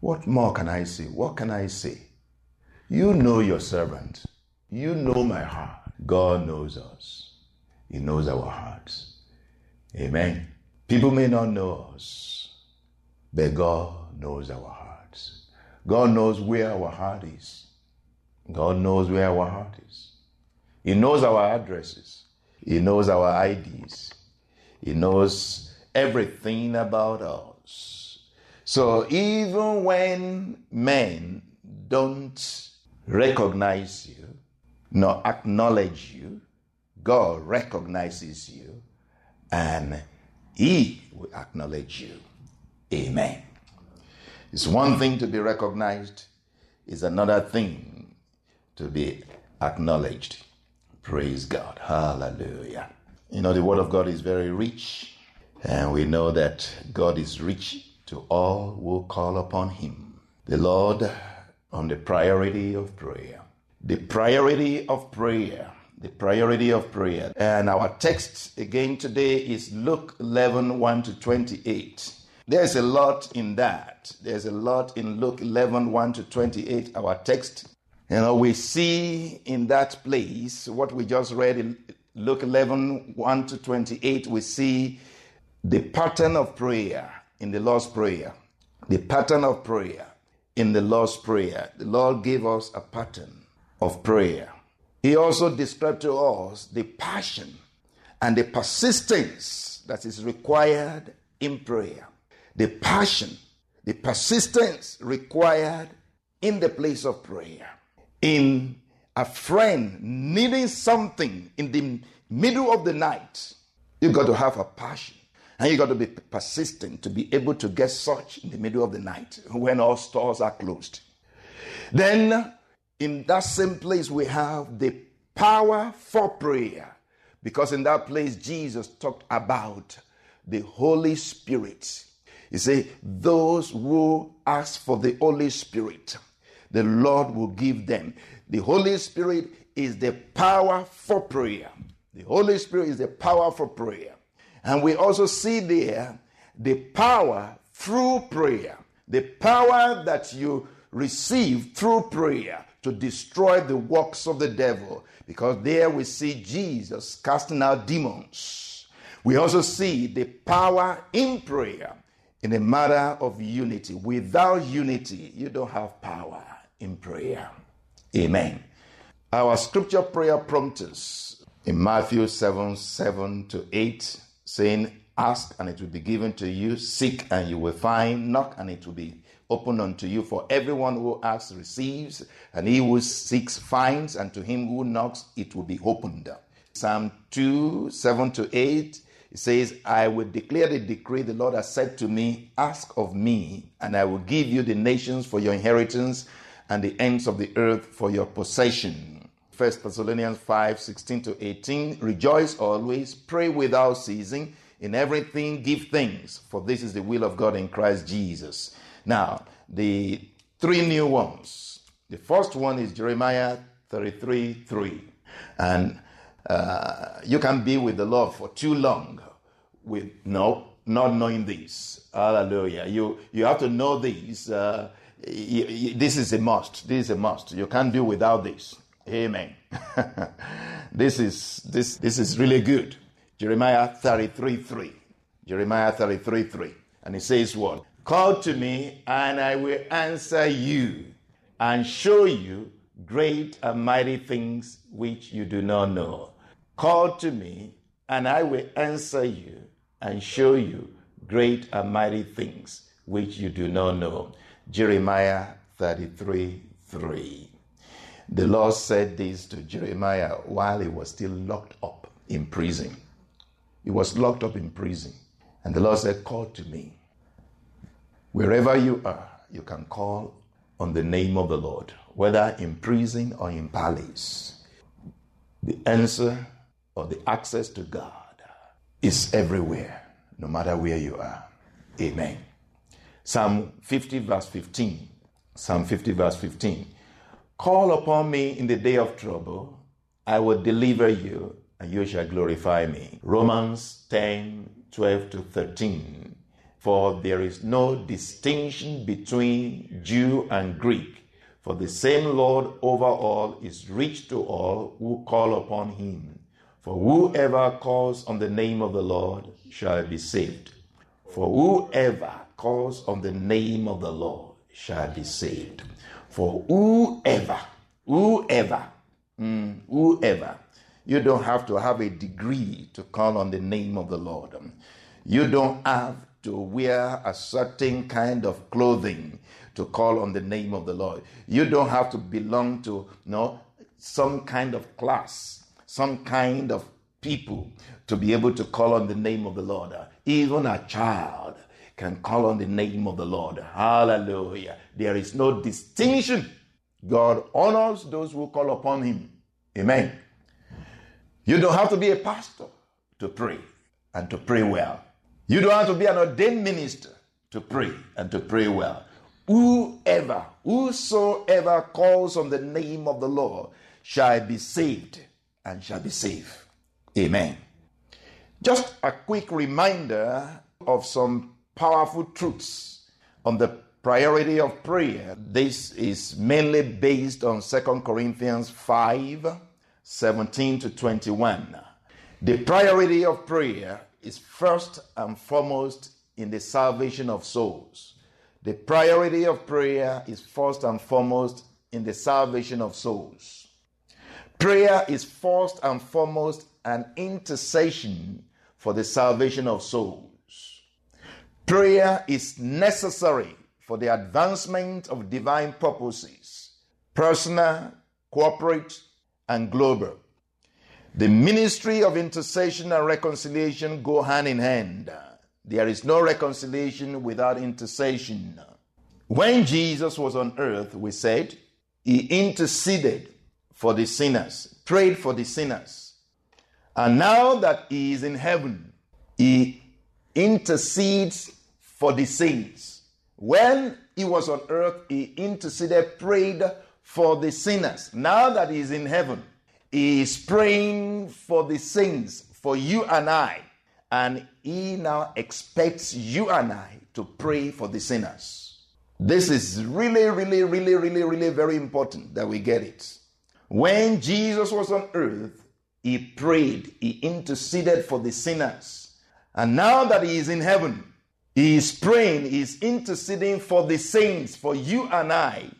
What more can I say? What can I say? You know your servant. You know my heart. God knows us. He knows our hearts. Amen. People may not know us, but God knows our hearts. God knows where our heart is. God knows where our heart is. He knows our addresses. He knows our IDs. He knows everything about us. So even when men don't recognize you, nor acknowledge you, God recognizes you and He will acknowledge you. Amen. It's one thing to be recognized, it's another thing to be acknowledged. Praise God. Hallelujah. You know, the Word of God is very rich, and we know that God is rich to all who call upon Him. The Lord on the priority of prayer. The priority of prayer. The priority of prayer. And our text again today is Luke 11 1 to 28. There's a lot in that. There's a lot in Luke 11 1 to 28, our text. You know, we see in that place what we just read in Luke 11 1 to 28. We see the pattern of prayer in the Lord's Prayer. The pattern of prayer in the Lord's Prayer. The Lord gave us a pattern of prayer. He also described to us the passion and the persistence that is required in prayer. The passion, the persistence required in the place of prayer. In a friend needing something in the middle of the night, You've got to have a passion. And you got to be persistent to be able to get such in the middle of the night when all stores are closed. Then, in that same place, we have the power for prayer. Because in that place, Jesus talked about the Holy Spirit. He said, Those who ask for the Holy Spirit, the Lord will give them. The Holy Spirit is the power for prayer. The Holy Spirit is the power for prayer. And we also see there the power through prayer, the power that you receive through prayer to destroy the works of the devil. Because there we see Jesus casting out demons. We also see the power in prayer in a matter of unity. Without unity, you don't have power in prayer. Amen. Our scripture prayer prompts in Matthew 7 7 to 8 saying, Ask and it will be given to you, seek and you will find, knock and it will be opened unto you. For everyone who asks receives, and he who seeks finds, and to him who knocks it will be opened. Psalm 2 7 to 8. It says, I will declare the decree the Lord has said to me, Ask of me, and I will give you the nations for your inheritance and the ends of the earth for your possession. 1 Thessalonians 5 16 to 18. Rejoice always, pray without ceasing, In everything, give thanks, for this is the will of God in Christ Jesus. Now, the three new ones. The first one is Jeremiah 33 3. And uh, you can be with the Lord for too long with no, not knowing this. Hallelujah. You, you have to know this. Uh, this is a must. This is a must. You can't do without this. Amen. this is this this is really good. Jeremiah 33 3. Jeremiah 33 3. And it says what? Call to me and I will answer you and show you great and mighty things which you do not know. Call to me and I will answer you and show you great and mighty things which you do not know. Jeremiah 33 3. The Lord said this to Jeremiah while he was still locked up in prison. He was locked up in prison. And the Lord said, Call to me. Wherever you are, you can call on the name of the Lord, whether in prison or in palace. The answer or the access to God is everywhere, no matter where you are. Amen. Psalm 50, verse 15. Psalm 50, verse 15. Call upon me in the day of trouble. I will deliver you, and you shall glorify me. Romans 10, 12 to 13. For there is no distinction between Jew and Greek, for the same Lord over all is rich to all who call upon him. For whoever calls on the name of the Lord shall be saved. For whoever calls on the name of the Lord shall be saved. For whoever, whoever, mm, whoever, you don't have to have a degree to call on the name of the Lord. You don't have to wear a certain kind of clothing to call on the name of the Lord. You don't have to belong to you know, some kind of class, some kind of people to be able to call on the name of the Lord. Even a child can call on the name of the Lord. Hallelujah. There is no distinction. God honors those who call upon him. Amen. You don't have to be a pastor to pray and to pray well. You don't have to be an ordained minister to pray and to pray well. Whoever, whosoever calls on the name of the Lord shall be saved and shall be safe. Amen. Just a quick reminder of some powerful truths on the priority of prayer. This is mainly based on 2 Corinthians 5 17 to 21. The priority of prayer is first and foremost in the salvation of souls. The priority of prayer is first and foremost in the salvation of souls. Prayer is first and foremost an intercession for the salvation of souls. Prayer is necessary for the advancement of divine purposes, personal, corporate, and global. The ministry of intercession and reconciliation go hand in hand. There is no reconciliation without intercession. When Jesus was on earth, we said, he interceded for the sinners, prayed for the sinners. And now that he is in heaven, he intercedes for the saints. When he was on earth, he interceded, prayed for the sinners. Now that he is in heaven, he is praying for the saints, for you and I. And he now expects you and I to pray for the sinners. This is really, really, really, really, really very important that we get it. When Jesus was on earth, he prayed, he interceded for the sinners. And now that he is in heaven, he is praying, he is interceding for the saints, for you and I.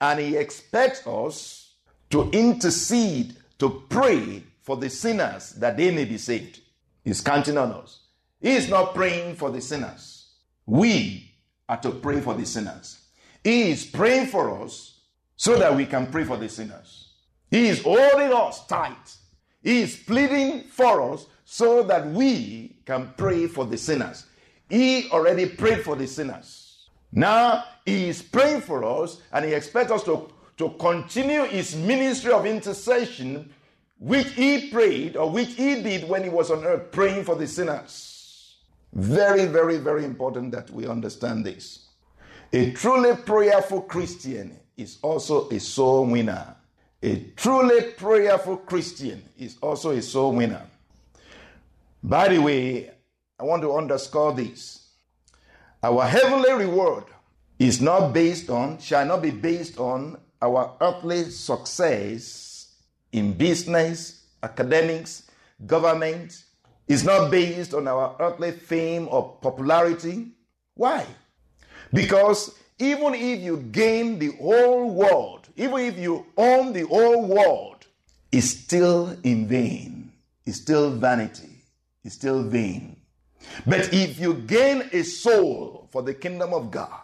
And he expects us to intercede, to pray for the sinners that they may be saved. He's counting on us. He is not praying for the sinners. We are to pray for the sinners. He is praying for us so that we can pray for the sinners. He is holding us tight. He is pleading for us so that we can pray for the sinners. He already prayed for the sinners. Now he is praying for us and he expects us to, to continue his ministry of intercession, which he prayed or which he did when he was on earth praying for the sinners. Very, very, very important that we understand this. A truly prayerful Christian is also a soul winner. A truly prayerful Christian is also a soul winner. By the way, I want to underscore this. Our heavenly reward is not based on, shall not be based on our earthly success in business, academics, government. It's not based on our earthly fame or popularity. Why? Because even if you gain the whole world, even if you own the whole world, it's still in vain. It's still vanity. It's still vain. But if you gain a soul for the kingdom of God,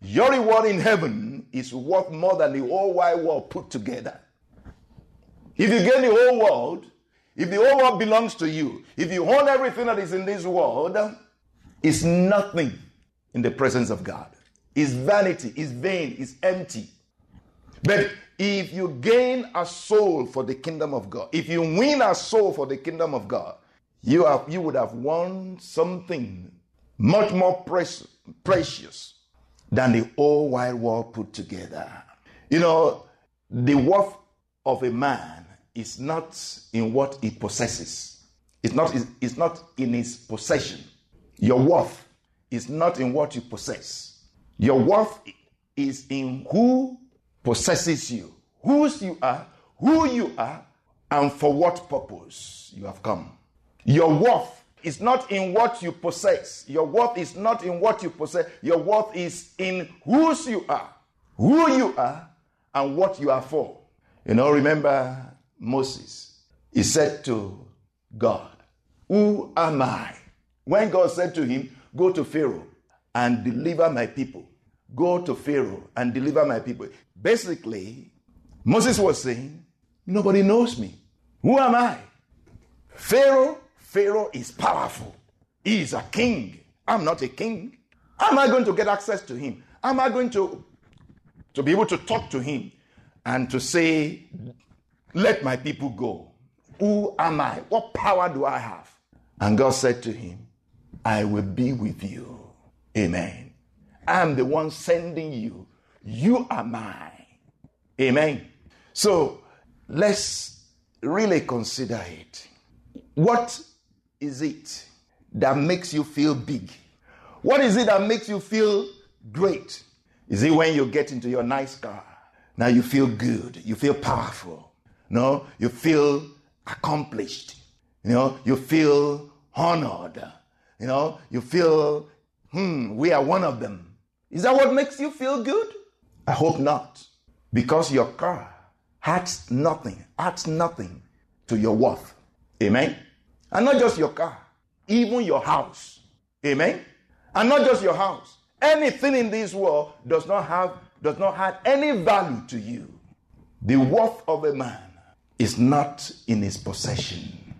your reward in heaven is worth more than the whole wide world put together. If you gain the whole world, if the whole world belongs to you, if you own everything that is in this world, it's nothing in the presence of God. It's vanity, it's vain, it's empty. But if you gain a soul for the kingdom of God, if you win a soul for the kingdom of God, you, have, you would have won something much more precious, precious than the whole wide world put together. You know, the worth of a man is not in what he possesses. It's not, it's not in his possession. Your worth is not in what you possess. Your worth is in who possesses you, whose you are, who you are, and for what purpose you have come. Your worth is not in what you possess. Your worth is not in what you possess. Your worth is in whose you are, who you are, and what you are for. You know, remember Moses. He said to God, Who am I? When God said to him, Go to Pharaoh and deliver my people. Go to Pharaoh and deliver my people. Basically, Moses was saying, Nobody knows me. Who am I? Pharaoh, Pharaoh is powerful. He is a king. I'm not a king. Am I going to get access to him? Am I going to, to be able to talk to him and to say, Let my people go? Who am I? What power do I have? And God said to him, I will be with you. Amen. I'm the one sending you. You are mine. Amen. So let's really consider it. What is it that makes you feel big? What is it that makes you feel great? Is it when you get into your nice car? Now you feel good, you feel powerful. No, you feel accomplished. You know, you feel honored. You know, you feel, hmm, we are one of them. Is that what makes you feel good? I hope not. Because your car adds nothing, adds nothing to your worth. Amen. And not just your car, even your house. Amen. And not just your house. Anything in this world does not have does not have any value to you. The worth of a man is not in his possession,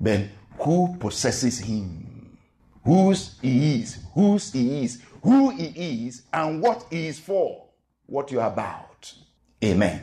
but who possesses him, whose he is, whose he is, who he is, and what he is for, what you're about. Amen.